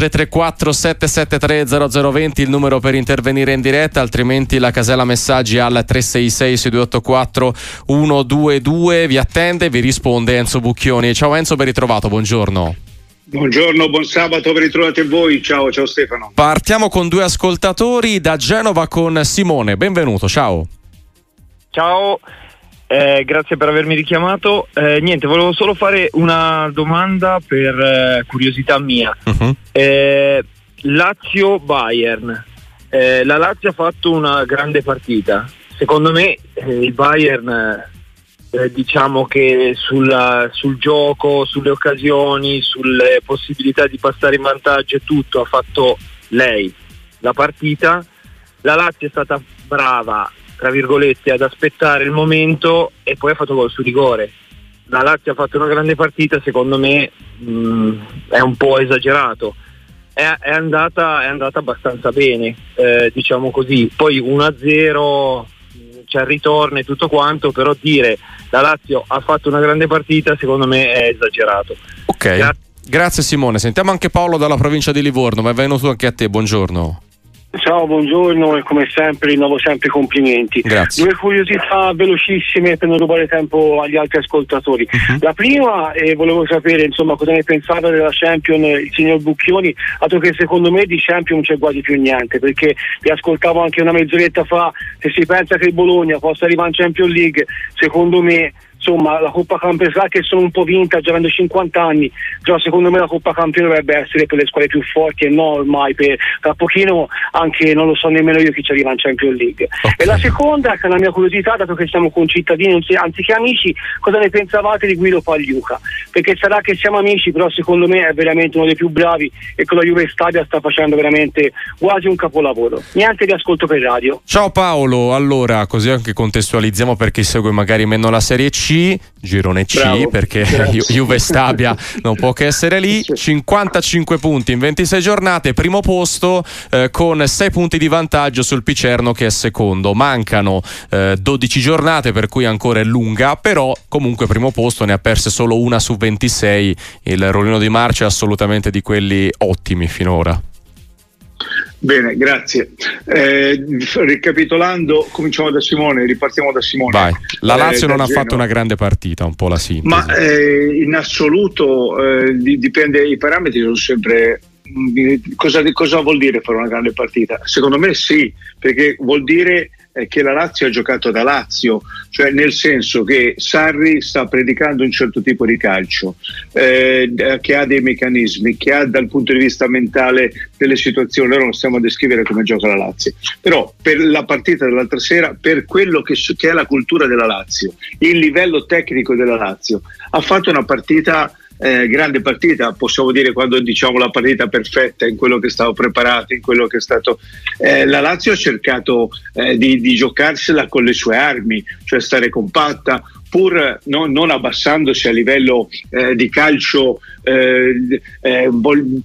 334 773 0020 il numero per intervenire in diretta, altrimenti la casella messaggi al 366 6284 122 vi attende, vi risponde Enzo Bucchioni. Ciao Enzo, ben ritrovato, buongiorno. Buongiorno, buon sabato, ben ritrovati voi. Ciao, ciao Stefano. Partiamo con due ascoltatori da Genova con Simone. Benvenuto, ciao. Ciao, eh, grazie per avermi richiamato. Eh, niente, volevo solo fare una domanda per eh, curiosità mia. Uh-huh. Lazio-Bayern. Eh, la Lazio ha fatto una grande partita. Secondo me eh, il Bayern diciamo che sulla, sul gioco, sulle occasioni, sulle possibilità di passare in vantaggio e tutto ha fatto lei la partita. La Lazio è stata brava, tra virgolette, ad aspettare il momento e poi ha fatto gol su rigore. La Lazio ha fatto una grande partita, secondo me mh, mm, è un po' esagerato. È, è, andata, è andata, abbastanza bene, eh, diciamo così. Poi 1-0 c'è il ritorno e tutto quanto, però dire la Lazio ha fatto una grande partita secondo me è esagerato. Ok, Gra- grazie Simone. Sentiamo anche Paolo dalla provincia di Livorno, ma è venuto anche a te, buongiorno. Ciao, buongiorno e come sempre rinnovo sempre i complimenti. Grazie. Due curiosità velocissime per non rubare tempo agli altri ascoltatori. Uh-huh. La prima, eh, volevo sapere insomma cosa ne pensava della Champion il signor Bucchioni, altro che secondo me di Champion non c'è quasi più niente, perché vi ascoltavo anche una mezz'oretta fa, se si pensa che il Bologna possa arrivare in Champions League, secondo me insomma la Coppa Campione sa che sono un po' vintage avendo 50 anni però secondo me la Coppa Campione dovrebbe essere per le squadre più forti e non ormai per tra pochino anche non lo so nemmeno io chi ci arriva in Champions League. Okay. e la seconda che è la mia curiosità dato che siamo concittadini anziché amici cosa ne pensavate di Guido Pagliuca? Perché sarà che siamo amici però secondo me è veramente uno dei più bravi e con la Juve Stadia sta facendo veramente quasi un capolavoro. Niente di ascolto per radio. Ciao Paolo allora così anche contestualizziamo per chi segue magari meno la Serie C girone C, Bravo, perché grazie. Juve Stabia non può che essere lì. 55 punti in 26 giornate, primo posto eh, con 6 punti di vantaggio sul Picerno che è secondo. Mancano eh, 12 giornate, per cui ancora è lunga, però comunque primo posto ne ha perse solo una su 26. Il rollino di marcia è assolutamente di quelli ottimi finora. Bene, grazie. Eh, ricapitolando, cominciamo da Simone, ripartiamo da Simone. Vai. La Lazio eh, non ha Genoa. fatto una grande partita, un po' la sintesi. Ma eh, in assoluto eh, dipende, i parametri sono sempre Cosa, cosa, vuol dire fare una grande partita? Secondo me sì, perché vuol dire eh, che la Lazio ha giocato da Lazio, cioè nel senso che Sarri sta predicando un certo tipo di calcio, eh, che ha dei meccanismi, che ha dal punto di vista mentale delle situazioni, ora non stiamo a descrivere come gioca la Lazio, però per la partita dell'altra sera, per quello che, che è la cultura della Lazio, il livello tecnico della Lazio, ha fatto una partita eh, grande partita, possiamo dire quando diciamo la partita perfetta in quello che è stato preparato, in quello che è stato... Eh, la Lazio ha cercato eh, di, di giocarsela con le sue armi, cioè stare compatta, pur no, non abbassandosi a livello eh, di calcio eh, eh,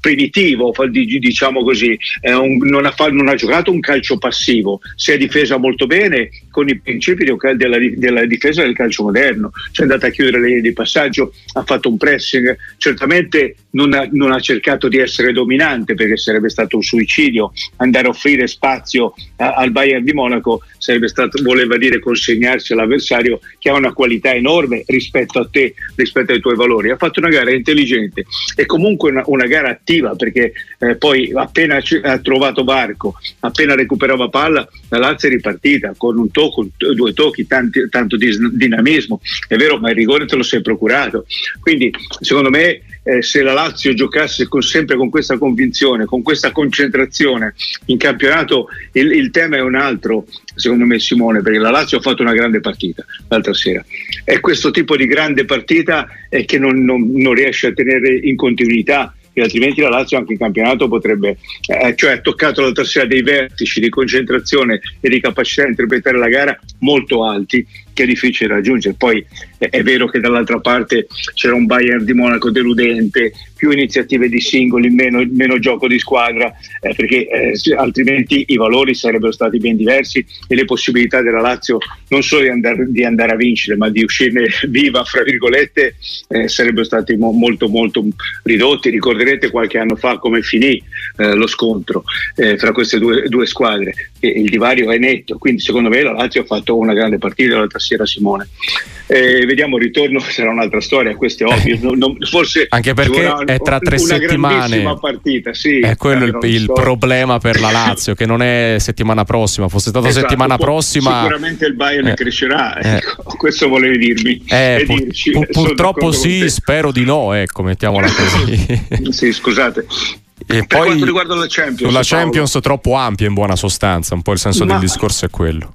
primitivo, diciamo così, un, non, ha, non, ha, giocato un calcio passivo, si è difesa molto bene con i principi della, della difesa del calcio moderno, cioè è andata a chiudere le linee di passaggio, ha fatto un pressing, certamente non ha, non ha cercato di essere dominante perché sarebbe stato un suicidio andare a offrire spazio a, al Bayern di Monaco, stato, voleva dire consegnarsi all'avversario che ha una qualità enorme rispetto a te, rispetto ai tuoi valori. Ha fatto una gara intelligente e comunque una, una gara attiva perché eh, poi appena c- ha trovato Barco, appena recuperava palla, la Lazio è ripartita con un tocco, due tocchi, tanti, tanto di dinamismo. È vero, ma il rigore te lo sei procurato. Quindi secondo me eh, se la Lazio giocasse con, sempre con questa convinzione, con questa concentrazione in campionato, il, il, tema è un altro, secondo me Simone, perché la Lazio ha fatto una grande partita l'altra sera. È questo tipo di grande partita eh, che non, non, non riesce a tenere in continuità altrimenti la Lazio anche in campionato potrebbe, eh, cioè ha toccato l'altra sera dei vertici di concentrazione e di capacità di interpretare la gara molto alti che è difficile raggiungere. Poi è vero che dall'altra parte c'era un Bayern di Monaco deludente, più iniziative di singoli, meno, meno gioco di squadra, eh, perché eh, altrimenti i valori sarebbero stati ben diversi e le possibilità della Lazio non solo di andare, di andare a vincere, ma di uscirne viva, fra virgolette, eh, sarebbero stati mo- molto molto ridotti. Ricorderete qualche anno fa come finì eh, lo scontro eh, fra queste due, due squadre, il divario è netto, quindi secondo me la Lazio ha fatto una grande partita l'altra sera Simone. Eh, vediamo il ritorno sarà un'altra storia, questo è ovvio. Non, non, forse anche perché è tra tre settimane. Partita, sì, è quello il, il problema per la Lazio, che non è settimana prossima. Fosse stato esatto, settimana prossima, sicuramente il Bayern eh, crescerà. Eh, ecco, questo volevi dirmi. Eh, pur, dirci, pur, purtroppo sì, spero di no. Ecco, mettiamola così. sì, scusate. E per poi riguarda la Champions, la Champions troppo ampia in buona sostanza, un po' il senso Ma... del discorso è quello.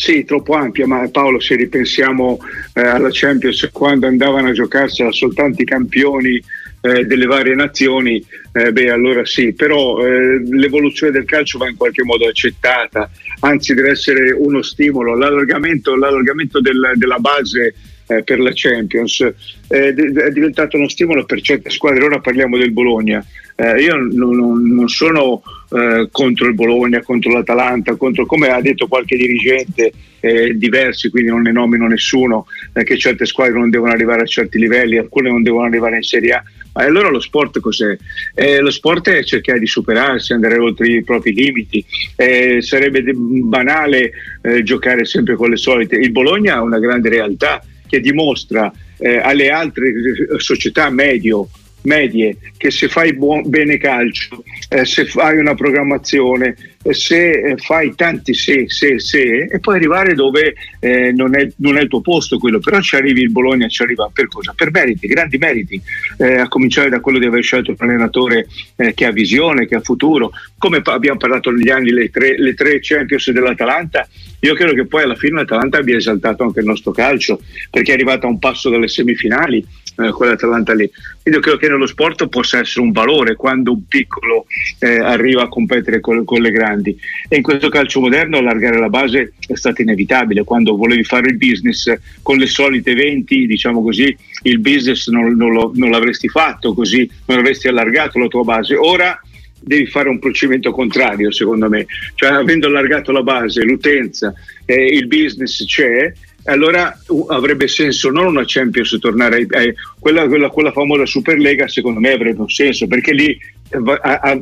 Sì, troppo ampia, ma Paolo, se ripensiamo eh, alla Champions quando andavano a giocarsela soltanto i campioni eh, delle varie nazioni, eh, beh allora sì, però eh, l'evoluzione del calcio va in qualche modo accettata, anzi deve essere uno stimolo, l'allargamento, l'allargamento del, della base eh, per la Champions è diventato uno stimolo per certe squadre, ora parliamo del Bologna, eh, io non, non sono eh, contro il Bologna, contro l'Atalanta, contro, come ha detto qualche dirigente eh, diversi, quindi non ne nomino nessuno, eh, che certe squadre non devono arrivare a certi livelli, alcune non devono arrivare in Serie A. Ma allora lo sport cos'è? Eh, lo sport è cercare di superarsi, andare oltre i propri limiti. Eh, sarebbe banale giocare sempre con le solite. Il Bologna ha una grande realtà che dimostra alle altre società medio medie che se fai buon, bene calcio, eh, se fai una programmazione, eh, se eh, fai tanti se, se, se e poi arrivare dove eh, non, è, non, è, il tuo posto quello, però ci arrivi il Bologna, ci arriva per cosa? Per meriti, grandi meriti, eh, a cominciare da quello di aver scelto un allenatore eh, che ha visione, che ha futuro, come abbiamo parlato negli anni le tre, le tre Champions dell'Atalanta, io credo che poi alla fine l'Atalanta abbia esaltato anche il nostro calcio, perché è arrivata a un passo dalle semifinali, eh, quell'Atalanta lì. Quindi io credo che nello sport possa essere un valore quando un piccolo eh, arriva a competere con, con, le grandi. E in questo calcio moderno allargare la base è stato inevitabile. Quando volevi fare il business con le solite 20, diciamo così, il business non, non, lo, non l'avresti fatto così, non avresti allargato la tua base. Ora devi fare un procedimento contrario, secondo me. Cioè, avendo allargato la base, l'utenza, eh, il business c'è, allora avrebbe senso non una Champions tornare ai, ai, quella, quella, quella famosa Superlega secondo me avrebbe un senso perché lì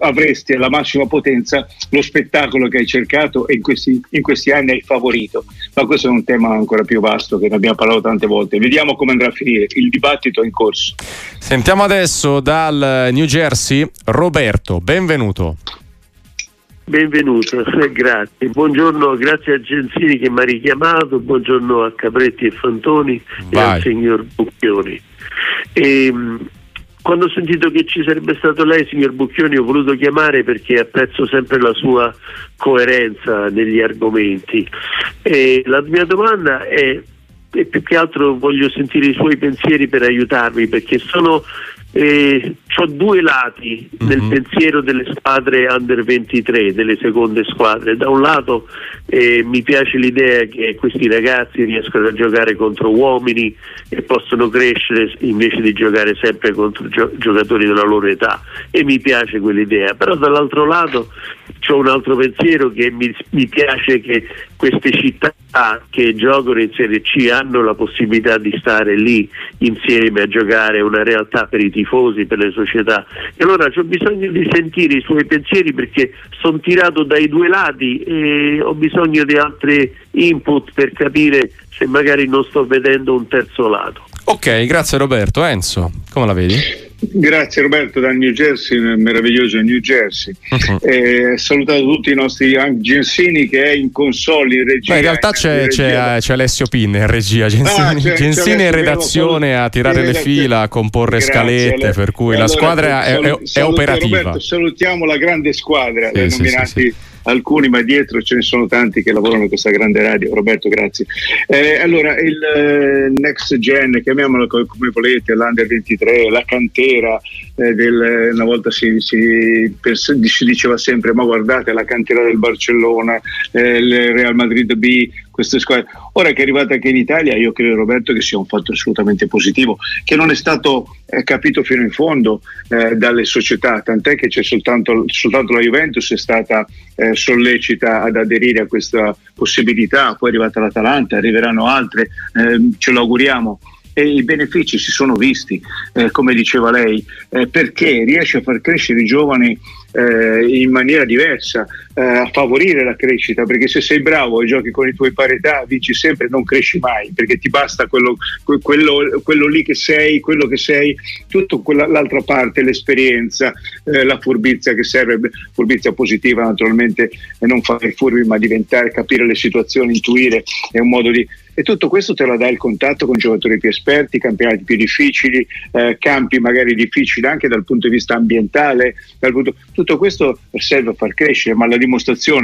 avresti alla massima potenza lo spettacolo che hai cercato e in questi, in questi, anni hai favorito. Ma questo è un tema ancora più vasto che ne abbiamo parlato tante volte. Vediamo come andrà a finire. Il dibattito è in corso. Sentiamo adesso dal New Jersey Roberto, benvenuto. Benvenuto, grazie. Buongiorno, grazie a Gensini che mi ha richiamato, buongiorno a Capretti e Fantoni Vai. e al signor Bucchioni. E, ehm, quando ho sentito che ci sarebbe stato lei, signor Bucchioni, ho voluto chiamare perché apprezzo sempre la sua coerenza negli argomenti. E la mia domanda è e più che altro voglio sentire i suoi pensieri per aiutarmi perché sono eh, ho due lati mm-hmm. nel pensiero delle squadre under 23, delle seconde squadre. Da un lato eh, mi piace l'idea che questi ragazzi riescano a giocare contro uomini e possono crescere invece di giocare sempre contro gio- giocatori della loro età e mi piace quell'idea. Però dall'altro lato ho un altro pensiero che mi, mi piace che queste città che giocano in Serie C hanno la possibilità di stare lì insieme a giocare una realtà per i tifosi, per le società. E allora ho bisogno di sentire i suoi pensieri perché sono tirato dai due lati e ho bisogno di altri input per capire se magari non sto vedendo un terzo lato. Ok, grazie Roberto. Enzo, come la vedi? Grazie Roberto dal New Jersey, nel meraviglioso New Jersey. Uh-huh. Eh, salutato tutti i nostri Gensini che è in console in regia. Beh, in realtà c'è, in c'è, c'è, Alessio Pinne in regia, Gensini, ah, Gensini in redazione a tirare le fila, a comporre Grazie, scalette, Ale. per cui allora, la squadra è, è, è operativa. Roberto, salutiamo la grande squadra, sì, sì, nominati sì, alcuni, ma dietro ce ne sono tanti che lavorano in questa grande radio. Roberto, grazie. Eh, allora, il eh, next gen, chiamiamolo come volete, l'under 23, la cantera, eh, del, una volta si, si, si, diceva sempre, ma guardate la cantera del Barcellona, eh, il Real Madrid B, queste squadre. Ora che è arrivata anche in Italia, io credo Roberto che sia un fatto assolutamente positivo, che non è stato eh, capito fino in fondo eh, dalle società, tant'è che c'è soltanto, soltanto la Juventus è stata eh, sollecita ad aderire a questa possibilità, poi è arrivata l'Atalanta, arriveranno altre, ehm, ce lo auguriamo e i benefici si sono visti, eh, come diceva lei, eh, perché riesce a far crescere i giovani eh, in maniera diversa, eh, a favorire la crescita, perché se sei bravo e giochi con i tuoi parità vinci sempre, non cresci mai, perché ti basta quello, quello, quello lì che sei, quello che sei, tutta l'altra parte, l'esperienza, eh, la furbizia che serve, furbizia positiva naturalmente, e non fare furbi ma diventare, capire le situazioni, intuire, è un modo di e tutto questo te lo dà il contatto con giocatori più esperti, campionati più difficili, eh, campi magari difficili anche dal punto di vista ambientale. Punto... Tutto questo serve a far crescere, ma la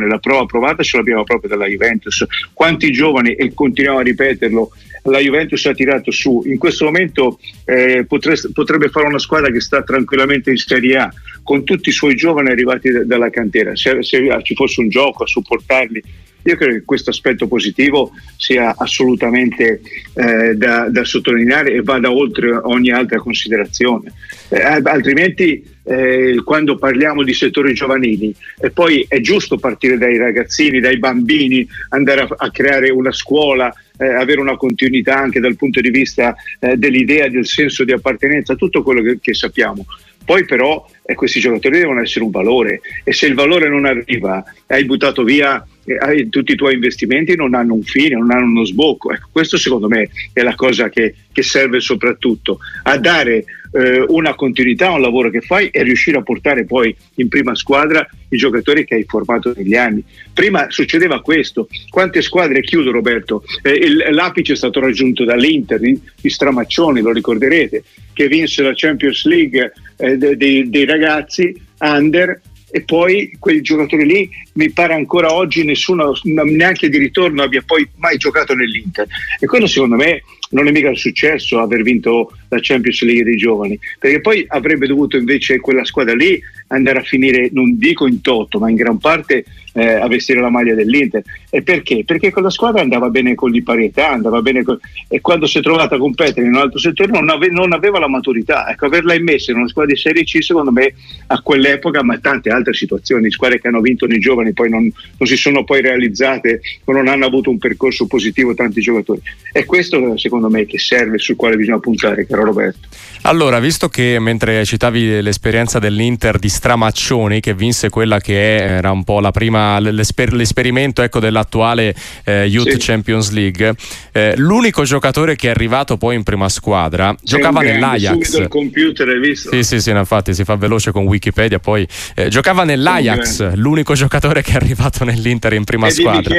la prova provata ce l'abbiamo proprio dalla Juventus. Quanti giovani, e continuiamo a ripeterlo, la Juventus ha tirato su. In questo momento eh, potreste, potrebbe fare una squadra che sta tranquillamente in Serie A, con tutti i suoi giovani arrivati d- dalla cantera. Se, se ci fosse un gioco a supportarli io credo che questo aspetto positivo sia assolutamente eh, da, da, sottolineare e vada oltre ogni altra considerazione. Eh, altrimenti eh, quando parliamo di settori giovanili e poi è giusto partire dai ragazzini, dai bambini, andare a, a creare una scuola, eh, avere una continuità anche dal punto di vista eh, dell'idea, del senso di appartenenza, tutto quello che, che sappiamo. Poi però eh, questi giocatori devono essere un valore e se il valore non arriva, hai buttato via eh, tutti i tuoi investimenti, non hanno un fine, non hanno uno sbocco. Ecco, questo secondo me è la cosa che, che serve soprattutto a dare eh, una continuità un lavoro che fai e riuscire a portare poi in prima squadra i giocatori che hai formato negli anni. Prima succedeva questo, quante squadre, chiudo Roberto, eh, il, l'apice è stato raggiunto dall'Inter di, di Stramaccioni, lo ricorderete, che vinse la Champions League eh, dei, dei ragazzi under e poi quei giocatori lì mi pare ancora oggi nessuno neanche di ritorno abbia poi mai giocato nell'Inter e quello secondo me non è mica il successo aver vinto la Champions League dei giovani, perché poi avrebbe dovuto invece quella squadra lì andare a finire, non dico in toto, ma in gran parte eh, a vestire la maglia dell'Inter. E perché? Perché quella squadra andava bene con l'iparietà, andava bene con... e quando si è trovata a competere in un altro settore non, ave... non aveva la maturità. Ecco, averla immessa in una squadra di Serie C, secondo me, a quell'epoca, ma tante altre situazioni, squadre che hanno vinto nei giovani poi non, non si sono poi realizzate o non hanno avuto un percorso positivo tanti giocatori. E questo secondo me che serve, sul quale bisogna puntare, caro Roberto. Allora, visto che mentre citavi l'esperienza dell'Inter di Stramaccioni, che vinse quella che era un po' la prima, l'esper- l'esperimento ecco, dell'attuale eh, Youth sì. Champions League, eh, l'unico giocatore che è arrivato poi in prima squadra C'è giocava nell'Ajax. il computer, hai visto? Sì, sì, sì, infatti si fa veloce con Wikipedia. Poi eh, giocava nell'Ajax, l'unico giocatore che è arrivato nell'Inter in prima e squadra.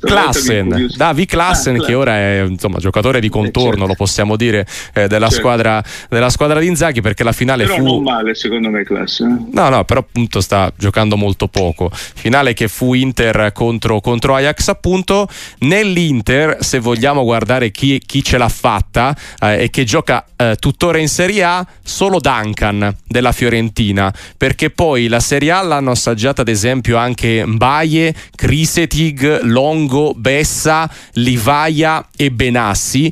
Klassen, Davi Klassen, ah, che ora è insomma, giocatore di contorno, certo. lo possiamo dire, eh, della certo. squadra della squadra di Inzaghi perché la finale però fu non male secondo me classe eh? no no però appunto sta giocando molto poco finale che fu Inter contro, contro Ajax appunto nell'Inter se vogliamo guardare chi, chi ce l'ha fatta eh, e che gioca eh, tuttora in Serie A solo Duncan della Fiorentina perché poi la Serie A l'hanno assaggiata ad esempio anche Mbaye, Crisetig, Longo, Bessa, Livaia e Benassi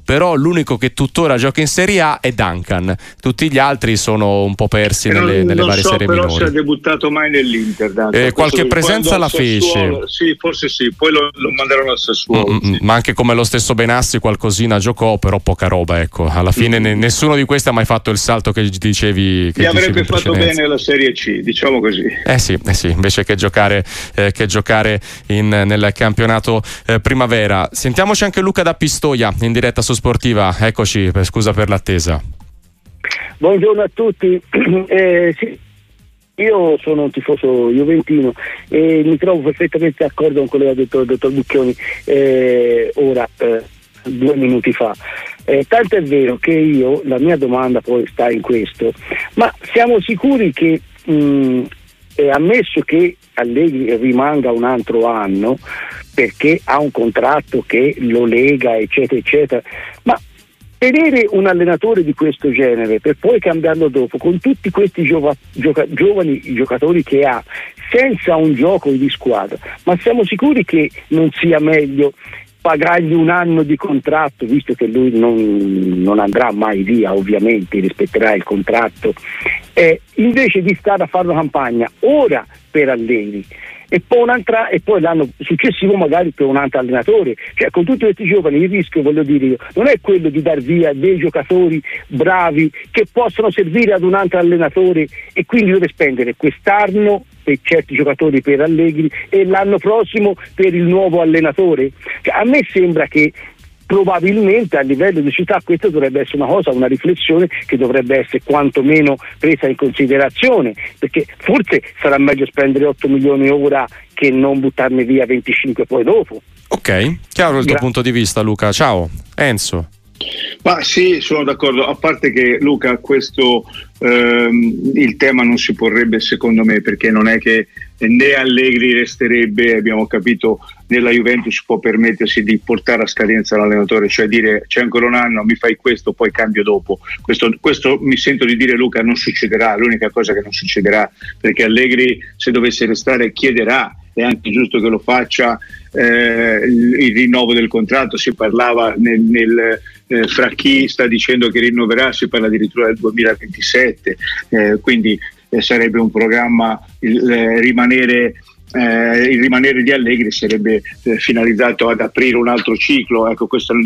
però l'unico che tuttora gioca in Serie A è Duncan. Tutti gli altri sono un po' persi non, nelle, nelle non varie so serie però minori. se ha debuttato mai nell'Inter. Eh, qualche presenza la fece. Sì, forse sì, poi lo, lo mandarono al Sassuolo. Mm, sì. Ma anche come lo stesso Benassi qualcosina giocò, però poca roba, ecco. Alla fine mm. nessuno di questi ha mai fatto il salto che dicevi che Gli avrebbe fatto bene la Serie C, diciamo così. Eh sì, eh sì invece che giocare, eh, che giocare in, nel campionato eh, primavera. Sentiamoci anche Luca da Pistoia in diretta su Sportiva. Eccoci, scusa per l'attesa. Buongiorno a tutti. Eh, sì. Io sono un tifoso juventino e mi trovo perfettamente d'accordo con quello che ha detto il dottor Bucchioni eh, ora, eh, due minuti fa. Eh, tanto è vero che io, la mia domanda poi sta in questo, ma siamo sicuri che mh, ammesso che Allegri rimanga un altro anno perché ha un contratto che lo lega eccetera eccetera ma tenere un allenatore di questo genere per poi cambiarlo dopo con tutti questi giova, gioca, giovani giocatori che ha senza un gioco di squadra ma siamo sicuri che non sia meglio pagargli un anno di contratto, visto che lui non, non andrà mai via, ovviamente rispetterà il contratto, eh, invece di stare a fare una campagna ora per Allegri e poi, e poi l'anno successivo magari per un altro allenatore. Cioè, con tutti questi giovani il rischio, voglio dire io, non è quello di dar via dei giocatori bravi che possono servire ad un altro allenatore e quindi deve spendere quest'anno per certi giocatori per Allegri e l'anno prossimo per il nuovo allenatore. Cioè, a me sembra che probabilmente a livello di città questa dovrebbe essere una cosa, una riflessione che dovrebbe essere quantomeno presa in considerazione, perché forse sarà meglio spendere 8 milioni ora che non buttarne via 25 poi dopo. Ok, chiaro il tuo Gra- punto di vista Luca, ciao Enzo. Ma sì, sono d'accordo, a parte che Luca questo ehm, il tema non si porrebbe secondo me perché non è che né Allegri resterebbe, abbiamo capito, nella Juventus può permettersi di portare a scadenza l'allenatore, cioè dire c'è ancora un anno, mi fai questo, poi cambio dopo. Questo, questo mi sento di dire Luca non succederà, l'unica cosa che non succederà, perché Allegri se dovesse restare chiederà, è anche giusto che lo faccia, eh, il, rinnovo del contratto, si parlava nel, nel eh, fra chi sta dicendo che rinnoverà, si parla addirittura del 2027, eh, quindi eh, sarebbe un programma il, eh, rimanere eh, il rimanere di Allegri sarebbe eh, finalizzato ad aprire un altro ciclo, ecco questa è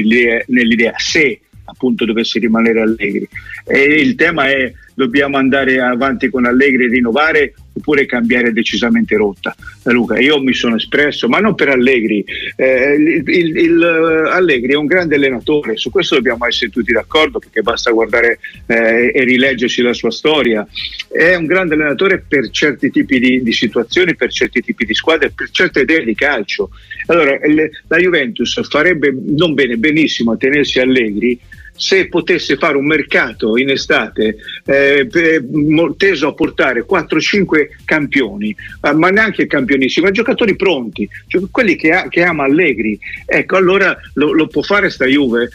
nell'idea, se appunto dovesse rimanere Allegri. E il tema è dobbiamo andare avanti con Allegri e rinnovare oppure cambiare decisamente rotta. Eh, Luca, io mi sono espresso, ma non per Allegri. Eh, il, il, il, eh, Allegri è un grande allenatore, su questo dobbiamo essere tutti d'accordo perché basta guardare eh, e rileggersi la sua storia. È un grande allenatore per certi tipi di, di situazioni, per certi tipi di squadre, per certe idee di calcio. Allora, le, la Juventus farebbe non bene, benissimo a tenersi Allegri se potesse fare un mercato in estate eh, teso a portare 4-5 campioni, eh, ma neanche campionissimi, ma giocatori pronti, cioè quelli che, ha, che, ama Allegri, ecco allora lo, lo può fare sta Juve?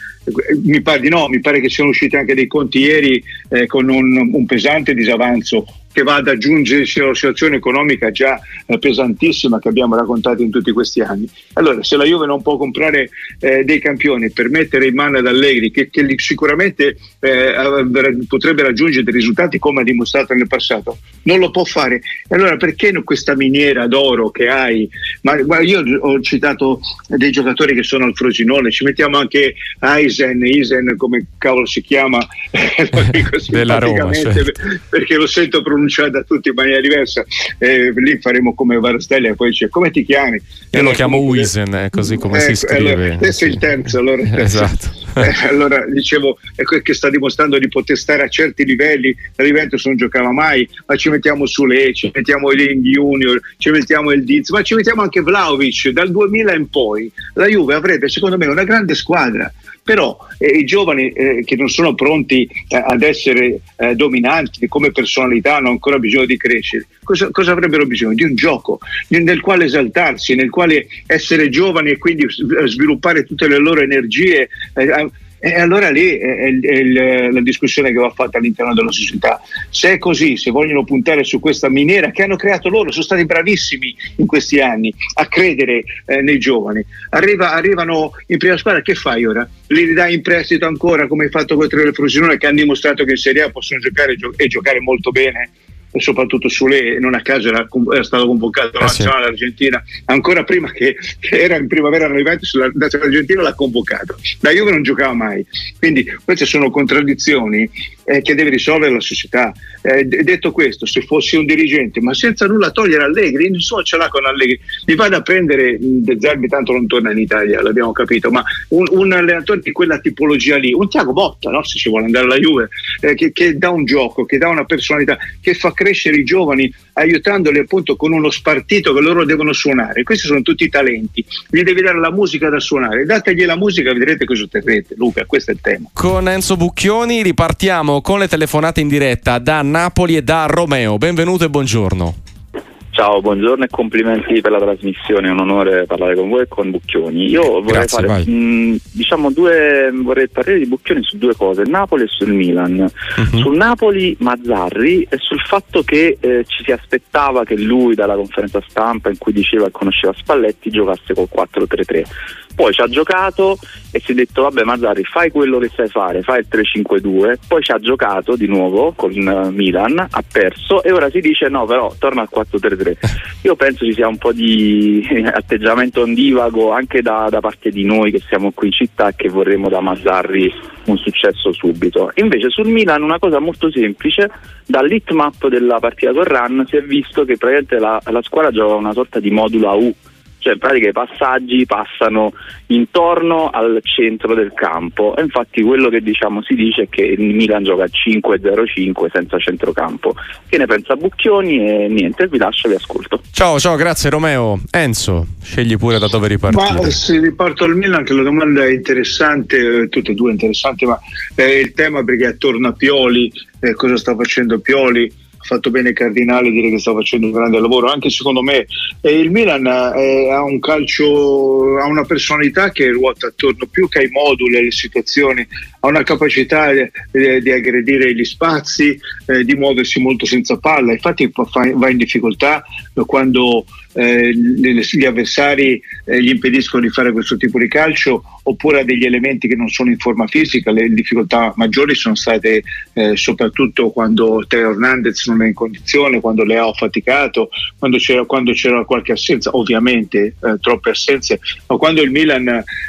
Mi pare di no, mi pare che siano usciti anche dei conti ieri eh, con un, un pesante disavanzo che va ad aggiungersi a una situazione economica già eh, pesantissima che abbiamo raccontato in tutti questi anni. Allora, se la Juve non può comprare eh, dei campioni per mettere in mano ad Allegri, che, che sicuramente eh, potrebbe raggiungere dei risultati come ha dimostrato nel passato, non lo può fare. Allora perché questa miniera d'oro che hai? Ma, ma, io ho citato dei giocatori che sono al Frosinone, ci mettiamo anche Eisen, Eisen come cavolo si chiama, Della Roma, certo. perché lo sento pronunciare pronunciare da tutti in maniera diversa. Eh, lì faremo come Varstelli e poi dice come ti chiami? Io lo chiamo Wisen, è così come ecco, si scrive. Allora, questo è il terzo. Allora, esatto. Eh, allora dicevo è che sta dimostrando di poter stare a certi livelli. La Juventus non giocava mai, ma ci mettiamo Sule, ci mettiamo il Junior, ci mettiamo il Diz, ma ci mettiamo anche Vlaovic. Dal 2000 in poi la Juve avrebbe secondo me una grande squadra però eh, i giovani eh, che non sono pronti eh, ad essere eh, dominanti come personalità hanno ancora bisogno di crescere. Cosa, cosa, avrebbero bisogno? Di un gioco nel quale esaltarsi, nel quale essere giovani e quindi sviluppare tutte le loro energie eh, e allora lì è, è, è, la discussione che va fatta all'interno della società. Se è così, se vogliono puntare su questa miniera che hanno creato loro, sono stati bravissimi in questi anni a credere eh, nei giovani. Arriva, arrivano in prima squadra, che fai ora? Li ridai in prestito ancora come hai fatto con il Frosinone che hanno dimostrato che in Serie A possono giocare e giocare molto bene? E soprattutto Sule non a caso era, era stato convocato alla eh nazionale sì. argentina ancora prima che, che, era in primavera alla Juventus la nazionale argentina l'ha convocato la Juve non giocava mai quindi queste sono contraddizioni eh, che deve risolvere la società. Eh, detto questo, se fossi un dirigente, ma senza nulla togliere Allegri, nessuno ce l'ha con Allegri, mi vado a prendere De Zerbi, tanto non torna in Italia, l'abbiamo capito, ma un, un allenatore di quella tipologia lì, un Tiago Botta, no? se si vuole andare alla Juve, eh, che, che dà un gioco, che dà una personalità, che fa crescere i giovani aiutandoli appunto con uno spartito che loro devono suonare. Questi sono tutti i talenti, gli devi dare la musica da suonare, dategli la musica vedrete cosa otterrete. Luca, questo è il tema. Con Enzo Bucchioni ripartiamo con le telefonate in diretta da Napoli e da Romeo. Benvenuto e buongiorno. Ciao, buongiorno e complimenti per la trasmissione, è un onore parlare con voi e con Bucchioni. Io vorrei Grazie, fare mh, diciamo due vorrei parlare di Bucchioni su due cose, Napoli e sul Milan. Uh-huh. Sul Napoli Mazzarri e sul fatto che eh, ci si aspettava che lui dalla conferenza stampa in cui diceva che conosceva Spalletti giocasse col 4-3-3 poi ci ha giocato e si è detto vabbè Mazzari fai quello che sai fare, fai il 3-5-2, poi ci ha giocato di nuovo con Milan, ha perso e ora si dice no però torna al 4-3-3. Io penso ci sia un po' di atteggiamento ondivago anche da, da parte di noi che siamo qui in città e che vorremmo da Mazzarri un successo subito. Invece sul Milan una cosa molto semplice, dall'hitmap della partita con Run si è visto che praticamente la, la squadra gioca una sorta di modulo a U cioè in pratica i passaggi passano intorno al centro del campo e infatti quello che diciamo si dice è che il Milan gioca 5-0-5 senza centrocampo. Che ne pensa Bucchioni e niente, vi lascio, vi ascolto. Ciao, ciao, grazie Romeo. Enzo, scegli pure da dove ripartire. Ma se riparto al Milan, che la domanda è interessante, eh, tutte e due interessanti, ma è il tema perché attorno a Pioli, eh, cosa sta facendo Pioli? Ha fatto bene Cardinale dire che sta facendo un grande lavoro, anche secondo me e il Milan eh, ha un calcio, ha una personalità che ruota attorno più che ai moduli, alle situazioni, ha una capacità di, di aggredire gli spazi, eh, di muoversi molto senza palla, infatti va in difficoltà quando eh, gli avversari eh, gli impediscono di fare questo tipo di calcio oppure ha degli elementi che non sono in forma fisica, le difficoltà maggiori sono state eh, soprattutto quando Teo Hernandez non è in condizione, quando Leo ha faticato, quando c'era, quando c'era qualche assenza, ovviamente eh, troppe assenze, ma quando il Milan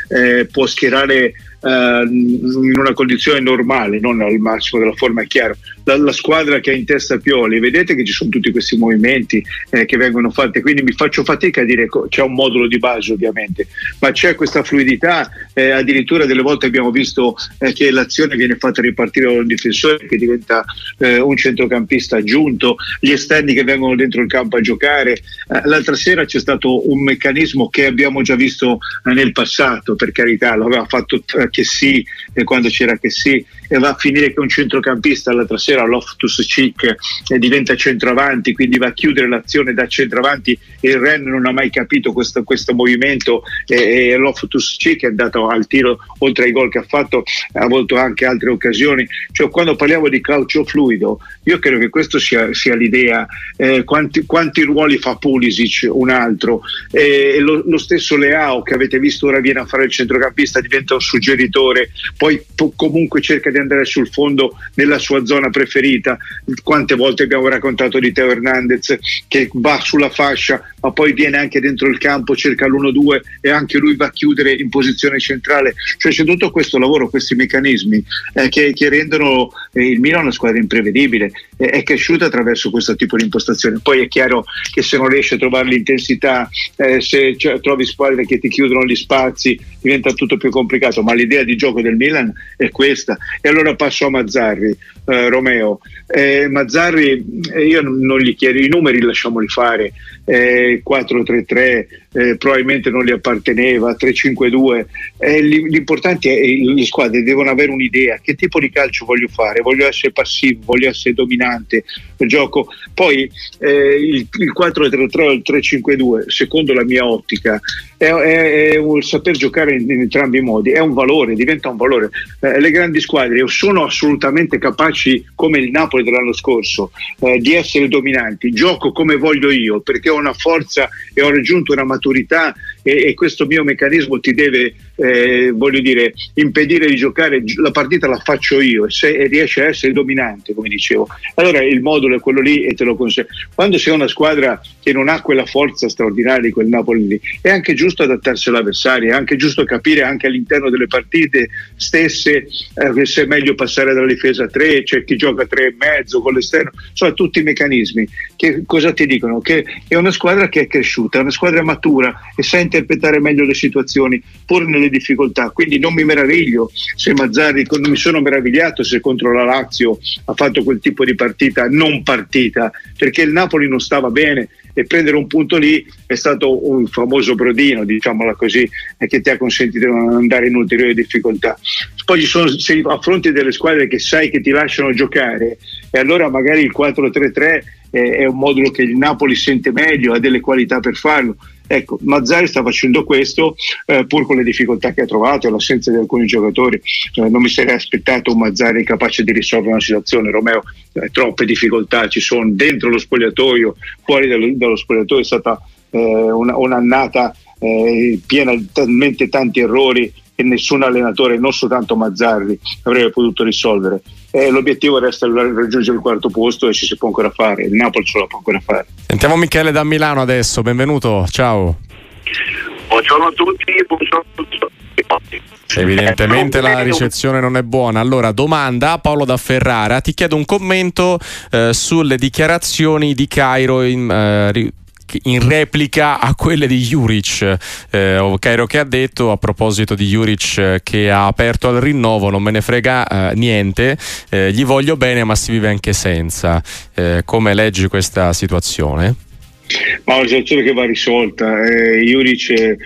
eh, può schierare eh, in una condizione normale, non al massimo della forma, è chiaro. La, la, squadra che ha in testa Pioli, vedete che ci sono tutti questi movimenti eh, che vengono fatti, quindi mi faccio fatica a dire c'è un modulo di base ovviamente, ma c'è questa fluidità, eh, addirittura delle volte abbiamo visto eh, che l'azione viene fatta ripartire da un difensore che diventa eh, un centrocampista aggiunto, gli esterni che vengono dentro il campo a giocare. Eh, l'altra sera c'è stato un meccanismo che abbiamo già visto nel passato, per carità, lo aveva fatto che sì, quando c'era che sì, e va a finire che un centrocampista l'altra sera Loftus Cheek eh, diventa centroavanti, quindi va a chiudere l'azione da centroavanti il Ren non ha mai capito questo, questo movimento e, e Loftus Cheek è andato al tiro oltre ai gol che ha fatto, ha avuto anche altre occasioni. Cioè, quando parliamo di calcio fluido, io credo che questa sia, sia, l'idea. Eh, quanti, quanti, ruoli fa Pulisic, un altro, eh, lo, lo, stesso Leao che avete visto ora viene a fare il centrocampista, diventa un suggeritore, poi po- comunque cerca di andare sul fondo nella sua zona preferita. Quante volte abbiamo raccontato di Teo Hernandez che va sulla fascia, ma poi viene anche dentro il campo, cerca l'1-2 e anche lui va a chiudere in posizione centrale. Cioè c'è tutto questo lavoro, questi meccanismi eh, che, che, rendono eh, il Milan una squadra imprevedibile. Eh, è cresciuta attraverso questo tipo di impostazione. Poi è chiaro che se non riesci a trovare l'intensità, eh, se cioè, trovi squadre che ti chiudono gli spazi, diventa tutto più complicato. Ma l'idea di gioco del Milan è questa. E allora passo a Mazzarri, eh, Romeo. Eh, Mazzarri, io non gli chiedo, i numeri lasciamoli fare. 4-3-3 eh, probabilmente non gli apparteneva, 3-5-2. Eh, l'importante è che le squadre devono avere un'idea, che tipo di calcio voglio fare, voglio essere passivo, voglio essere dominante, gioco. Poi eh, il, il 4-3-3 o il 3-5-2, secondo la mia ottica, è, è, è un saper giocare in, in, entrambi i modi, è un valore, diventa un valore. Eh, le grandi squadre sono assolutamente capaci, come il Napoli dell'anno scorso, eh, di essere dominanti, gioco come voglio io, perché ho una forza e ho raggiunto una maturità e, e questo mio meccanismo ti deve, eh, voglio dire, impedire di giocare, la partita la faccio io e se riesce a essere dominante, come dicevo, allora il modulo è quello lì e te lo consegno. Quando sei una squadra che non ha quella forza straordinaria di quel Napoli lì, è anche giusto adattarsi all'avversario, è anche giusto capire anche all'interno delle partite stesse eh, se è meglio passare dalla difesa a 3, c'è chi gioca a 3 e mezzo con l'esterno, sono tutti i meccanismi che cosa ti dicono? Che è una squadra che è cresciuta, è una squadra matura e sa interpretare meglio le situazioni pur nelle difficoltà. Quindi non mi meraviglio se Mazzarri, non mi sono meravigliato se contro la Lazio ha fatto quel tipo di partita non partita, perché il Napoli non stava bene e prendere un punto lì è stato un famoso brodino, diciamola così, che ti ha consentito di non andare in ulteriori difficoltà. Poi ci sono, se affronti delle squadre che sai che ti lasciano giocare, e allora magari il 4-3-3 eh, è un modulo che il Napoli sente meglio, ha delle qualità per farlo. Ecco, Mazzari sta facendo questo eh, pur con le difficoltà che ha trovato l'assenza di alcuni giocatori. Eh, non mi sarei aspettato un Mazzari capace di risolvere una situazione. Romeo, eh, troppe difficoltà ci sono dentro lo spogliatoio, fuori dallo, dallo spogliatoio è stata eh, una, un'annata eh, piena di talmente tanti errori che nessun allenatore, non soltanto Mazzarri, avrebbe potuto risolvere. Eh, l'obiettivo resta raggiungere il quarto posto e ci si può ancora fare, il Napoli ce la può ancora fare. Sentiamo Michele da Milano adesso, benvenuto, ciao. Buongiorno a tutti, buongiorno a tutti. Evidentemente la ricezione non è buona. Allora, domanda Paolo da Ferrara. Ti chiedo un commento eh, sulle dichiarazioni di Cairo in, eh, in replica a quelle di Juric. Eh, Cairo che ha detto a proposito di Juric eh, che ha aperto al rinnovo, non me ne frega eh, niente, eh, gli voglio bene ma si vive anche senza. Eh, come leggi questa situazione? Ma una situazione che va risolta. Eh, Juric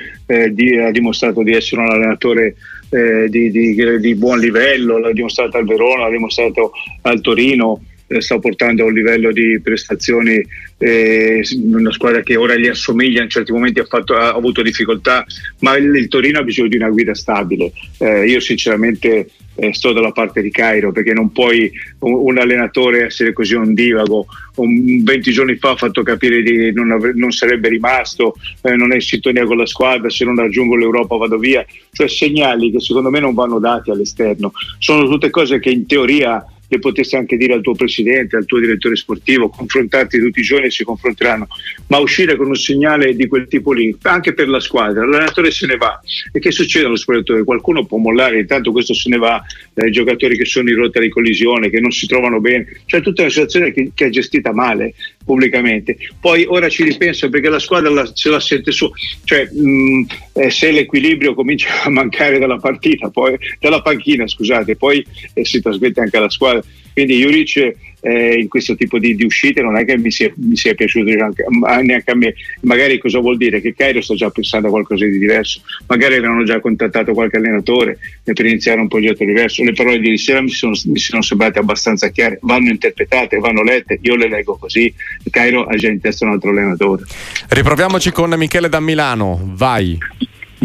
di, ha dimostrato di essere un allenatore di, di, di buon livello, l'ha dimostrato al Verona, l'ha dimostrato al Torino eh, sta portando a un livello di prestazioni eh, una squadra che ora gli assomiglia in certi momenti ha, fatto, ha avuto difficoltà ma il, il, Torino ha bisogno di una guida stabile. Eh, io sinceramente eh, sto dalla parte di Cairo perché non puoi un, un, allenatore essere così ondivago un, 20 giorni fa ha fatto capire che non, non, sarebbe rimasto eh, non è in sintonia con la squadra se non raggiungo l'Europa vado via. Cioè segnali che secondo me non vanno dati all'esterno. Sono tutte cose che in teoria le potessi anche dire al tuo presidente, al tuo direttore sportivo, confrontarti tutti i giorni e si confronteranno, ma uscire con un segnale di quel tipo lì, anche per la squadra, l'allenatore se ne va e che succede allo spogliatoio? Qualcuno può mollare, intanto questo se ne va, eh, giocatori che sono in rotta di collisione, che non si trovano bene, cioè tutta una situazione che, che è gestita male pubblicamente. Poi ora ci ripenso perché la squadra la, se la sente su, cioè mh, eh, se l'equilibrio comincia a mancare dalla partita, poi, dalla panchina, scusate, poi eh, si trasmette anche alla squadra quindi Juric eh, in questo tipo di, di, uscite non è che mi sia, mi sia piaciuto neanche, neanche, a me. Magari cosa vuol dire? Che Cairo sta già pensando a qualcosa di diverso, magari avevano già contattato qualche allenatore per iniziare un progetto diverso. Le parole di sera mi mi sono sembrate abbastanza chiare, vanno interpretate, vanno lette, io le leggo così. Cairo ha già in testa un altro allenatore. Riproviamoci con Michele da Milano, vai.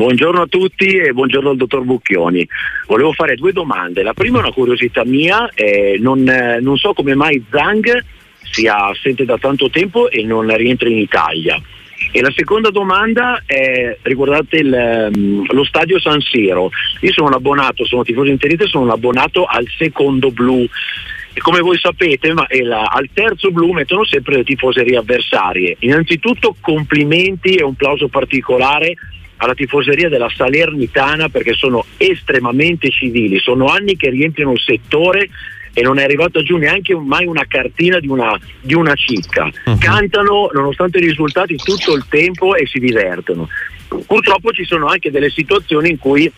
Buongiorno a tutti e buongiorno al dottor Bucchioni. Volevo fare due domande. La prima è una curiosità mia, eh, non, eh, non, so come mai Zhang sia assente da tanto tempo e non rientra in Italia. E la seconda domanda è riguardate il, um, lo stadio San Siro. Io sono un abbonato, sono tifoso interista, sono un abbonato al secondo blu. E come voi sapete, ma, la, al terzo blu mettono sempre le tifoserie avversarie. Innanzitutto complimenti e un plauso particolare alla tifoseria della Salernitana perché sono estremamente civili, sono anni che riempiono il settore e non è arrivata giù neanche mai una cartina di una, di una cicca. Uh-huh. Cantano nonostante i risultati tutto il tempo e si divertono. Purtroppo ci sono anche delle situazioni in cui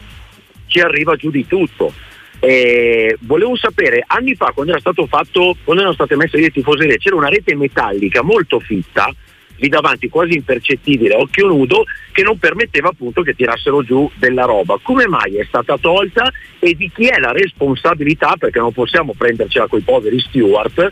ci arriva giù di tutto. Eh, volevo sapere, anni fa quando era stato fatto, quando erano state messe le tifoserie, c'era una rete metallica molto fitta lì davanti quasi impercettibile a occhio nudo che non permetteva appunto che tirassero giù della roba. Come mai è stata tolta e di chi è la responsabilità, perché non possiamo prendercela con i poveri steward, la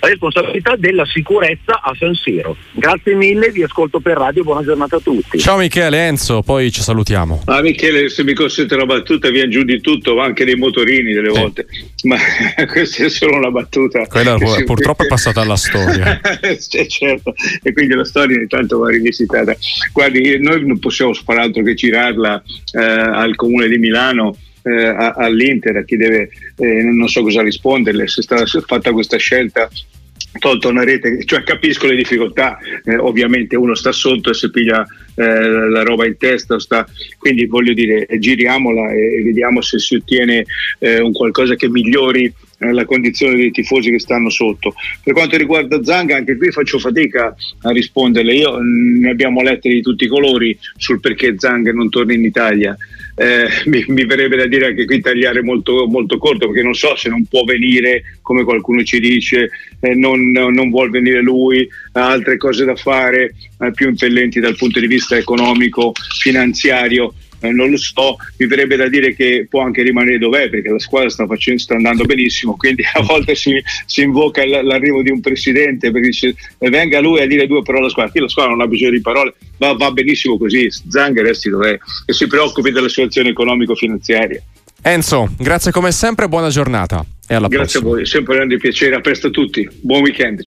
responsabilità della sicurezza a San Siro. Grazie mille, vi ascolto per radio, buona giornata a tutti. Ciao Michele, Enzo, poi ci salutiamo. Ah Michele, se mi consente una battuta, viene giù di tutto, anche dei motorini delle sì. volte, ma questa è solo una battuta. Quella si... purtroppo è passata alla storia. cioè, certo, e quindi la storia ogni tanto va rivisitata. Guardi, noi non possiamo fare altro che girarla eh, al comune di Milano eh, all'Inter, a chi deve, eh, non so cosa risponderle, se è stata fatta questa scelta tolto una rete, cioè capisco le difficoltà, eh, ovviamente uno sta sotto e si piglia eh, la roba in testa, sta, quindi voglio dire giriamola e, vediamo se si ottiene eh, un qualcosa che migliori eh, la condizione dei tifosi che stanno sotto. Per quanto riguarda Zanga, anche qui faccio fatica a risponderle, io mm, ne abbiamo lette di tutti i colori sul perché Zanga non torna in Italia. Eh, mi, mi, verrebbe da dire anche qui tagliare molto, molto, corto perché non so se non può venire come qualcuno ci dice, eh, non, non vuol venire lui, ha altre cose da fare eh, più impellenti dal punto di vista economico, finanziario non lo so, mi verrebbe da dire che può anche rimanere dov'è perché la squadra sta, facendo, sta andando benissimo, quindi a volte si, si invoca l'arrivo di un presidente perché dice venga lui a dire due parole alla squadra, qui la squadra non ha bisogno di parole, va, va benissimo così, Zang resti dov'è e si preoccupi della situazione economico-finanziaria. Enzo, grazie come sempre, buona giornata e alla grazie prossima. Grazie a voi, sempre un grande piacere, a presto a tutti, buon weekend.